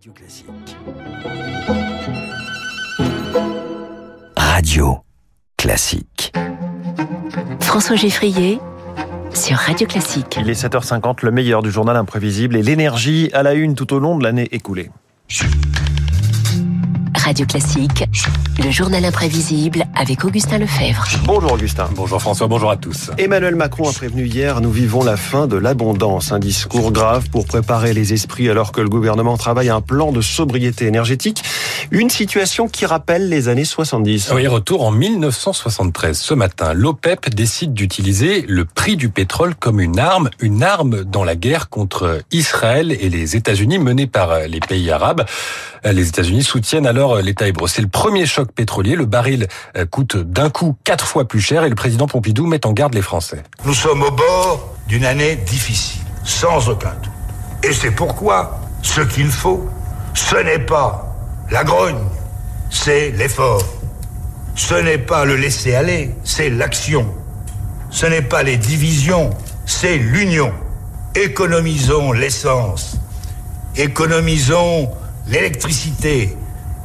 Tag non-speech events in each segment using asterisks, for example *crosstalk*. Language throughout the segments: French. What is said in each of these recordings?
Radio Classique. Radio Classique. François Geffrier sur Radio Classique. Il est 7h50, le meilleur du journal imprévisible et l'énergie à la une tout au long de l'année écoulée. Radio Classique, le journal imprévisible avec Augustin Lefebvre. Bonjour Augustin. Bonjour François, bonjour à tous. Emmanuel Macron a prévenu hier, nous vivons la fin de l'abondance. Un discours grave pour préparer les esprits alors que le gouvernement travaille un plan de sobriété énergétique. Une situation qui rappelle les années 70. Oui, retour en 1973. Ce matin, l'OPEP décide d'utiliser le prix du pétrole comme une arme, une arme dans la guerre contre Israël et les États-Unis menée par les pays arabes. Les États-Unis soutiennent alors l'État hébreu. C'est le premier choc pétrolier. Le baril coûte d'un coup quatre fois plus cher et le président Pompidou met en garde les Français. Nous sommes au bord d'une année difficile, sans aucun doute. Et c'est pourquoi ce qu'il faut, ce n'est pas la grogne, c'est l'effort. Ce n'est pas le laisser aller, c'est l'action. Ce n'est pas les divisions, c'est l'union. Économisons l'essence. Économisons l'électricité.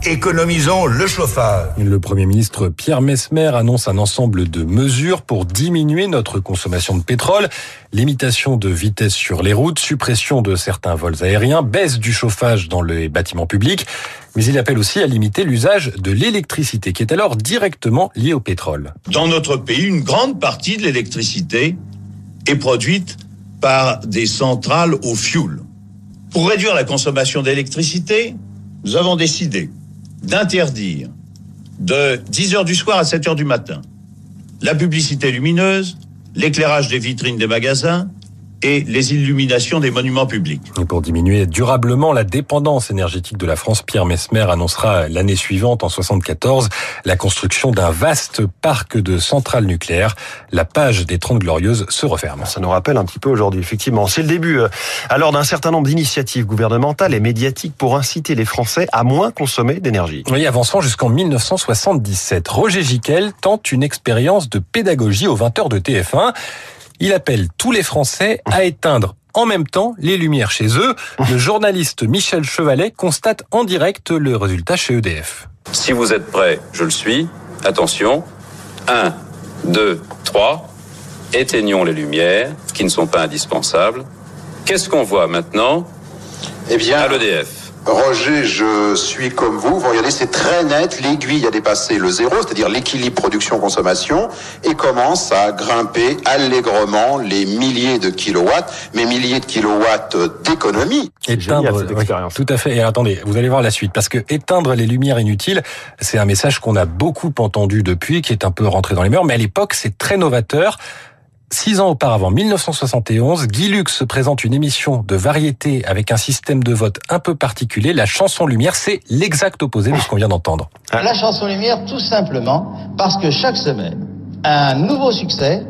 Économisons le chauffage. Le Premier ministre Pierre Mesmer annonce un ensemble de mesures pour diminuer notre consommation de pétrole, limitation de vitesse sur les routes, suppression de certains vols aériens, baisse du chauffage dans les bâtiments publics, mais il appelle aussi à limiter l'usage de l'électricité qui est alors directement liée au pétrole. Dans notre pays, une grande partie de l'électricité est produite par des centrales au fioul. Pour réduire la consommation d'électricité, nous avons décidé d'interdire de 10 heures du soir à 7 heures du matin la publicité lumineuse, l'éclairage des vitrines des magasins et les illuminations des monuments publics. Et pour diminuer durablement la dépendance énergétique de la France, Pierre Mesmer annoncera l'année suivante, en 74, la construction d'un vaste parc de centrales nucléaires. La page des Trente Glorieuses se referme. Ça nous rappelle un petit peu aujourd'hui, effectivement. C'est le début, alors, d'un certain nombre d'initiatives gouvernementales et médiatiques pour inciter les Français à moins consommer d'énergie. Oui, avançant jusqu'en 1977. Roger Giquel tente une expérience de pédagogie aux 20h de TF1. Il appelle tous les Français à éteindre en même temps les lumières chez eux. Le journaliste Michel Chevalet constate en direct le résultat chez EDF. Si vous êtes prêts, je le suis. Attention. 1, 2, 3. Éteignons les lumières qui ne sont pas indispensables. Qu'est-ce qu'on voit maintenant? Eh bien, à l'EDF Roger, je suis comme vous. Vous regardez, c'est très net. L'aiguille a dépassé le zéro, c'est-à-dire l'équilibre production-consommation, et commence à grimper allègrement les milliers de kilowatts, mais milliers de kilowatts d'économie. Éteindre, cette expérience. tout à fait. Et attendez, vous allez voir la suite, parce que éteindre les lumières inutiles, c'est un message qu'on a beaucoup entendu depuis, qui est un peu rentré dans les mœurs, mais à l'époque, c'est très novateur. Six ans auparavant, 1971, Guy Lux présente une émission de variété avec un système de vote un peu particulier. La chanson Lumière, c'est l'exact opposé de ce qu'on vient d'entendre. La chanson Lumière, tout simplement parce que chaque semaine, un nouveau succès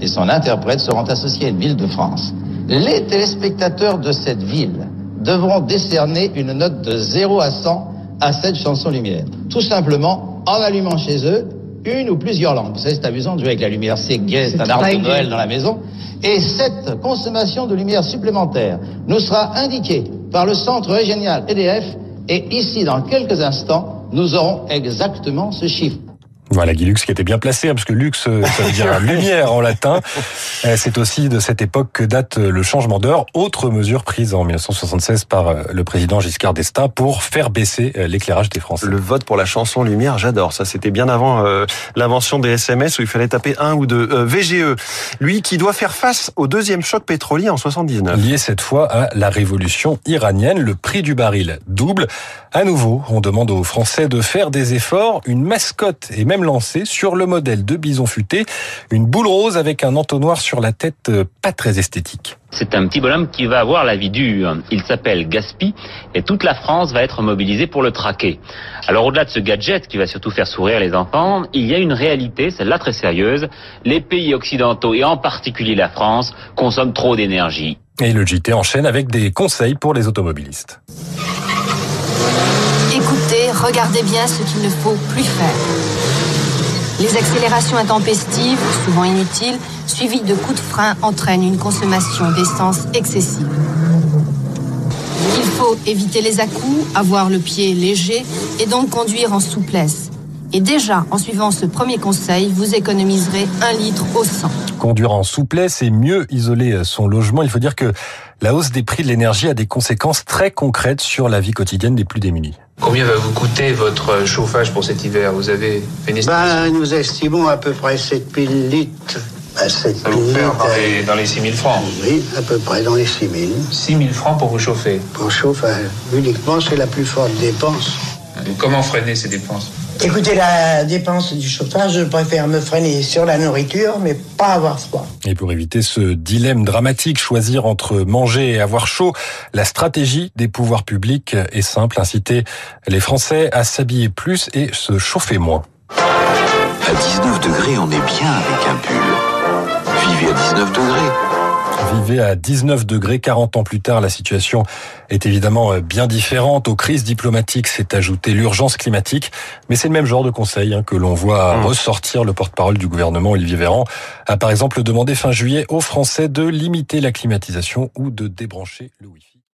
et son interprète seront associés à une ville de France. Les téléspectateurs de cette ville devront décerner une note de 0 à 100 à cette chanson Lumière. Tout simplement en allumant chez eux une ou plusieurs lampes. Vous savez, c'est amusant de jouer avec la lumière, c'est gai, c'est un arbre de Noël dans la maison. Et cette consommation de lumière supplémentaire nous sera indiquée par le centre régional EDF et ici, dans quelques instants, nous aurons exactement ce chiffre. Voilà, Guy Lux qui était bien placé, hein, parce que Lux, ça veut dire *laughs* lumière en latin. C'est aussi de cette époque que date le changement d'heure. Autre mesure prise en 1976 par le président Giscard d'Estaing pour faire baisser l'éclairage des Français. Le vote pour la chanson Lumière, j'adore. Ça, c'était bien avant euh, l'invention des SMS où il fallait taper un ou deux. Euh, VGE, lui qui doit faire face au deuxième choc pétrolier en 79. Lié cette fois à la révolution iranienne, le prix du baril double. À nouveau, on demande aux Français de faire des efforts. Une mascotte est même lancée sur le modèle de Bison Futé, une boule rose avec un entonnoir sur la tête pas très esthétique. C'est un petit bonhomme qui va avoir la vie dure. Il s'appelle Gaspi et toute la France va être mobilisée pour le traquer. Alors au-delà de ce gadget qui va surtout faire sourire les enfants, il y a une réalité, celle-là très sérieuse. Les pays occidentaux et en particulier la France consomment trop d'énergie. Et le JT enchaîne avec des conseils pour les automobilistes. Écoutez, regardez bien ce qu'il ne faut plus faire. Les accélérations intempestives, souvent inutiles, suivies de coups de frein, entraînent une consommation d'essence excessive. Il faut éviter les à-coups, avoir le pied léger et donc conduire en souplesse. Et déjà, en suivant ce premier conseil, vous économiserez un litre au 100. Conduire en souplesse et mieux isoler son logement. Il faut dire que la hausse des prix de l'énergie a des conséquences très concrètes sur la vie quotidienne des plus démunis. Combien va vous coûter votre chauffage pour cet hiver Vous avez fait une estimation ben, Nous estimons à peu près 7000 litres. Ben, 7 Ça vous faire dans les, dans les 6 000 francs Oui, à peu près dans les 6 000. 6 000 francs pour vous chauffer Pour chauffer, uniquement, c'est la plus forte dépense. Et comment freiner ces dépenses Écoutez, la dépense du chauffage, je préfère me freiner sur la nourriture, mais pas avoir froid. Et pour éviter ce dilemme dramatique, choisir entre manger et avoir chaud, la stratégie des pouvoirs publics est simple, inciter les Français à s'habiller plus et se chauffer moins. À 19 degrés, on est bien avec un pull. Vivez à 19 degrés. Vivez à 19 degrés. 40 ans plus tard, la situation est évidemment bien différente. Aux crises diplomatiques s'est ajoutée l'urgence climatique. Mais c'est le même genre de conseil hein, que l'on voit mmh. ressortir. Le porte-parole du gouvernement, Olivier Véran, a par exemple demandé fin juillet aux Français de limiter la climatisation ou de débrancher le Wi-Fi.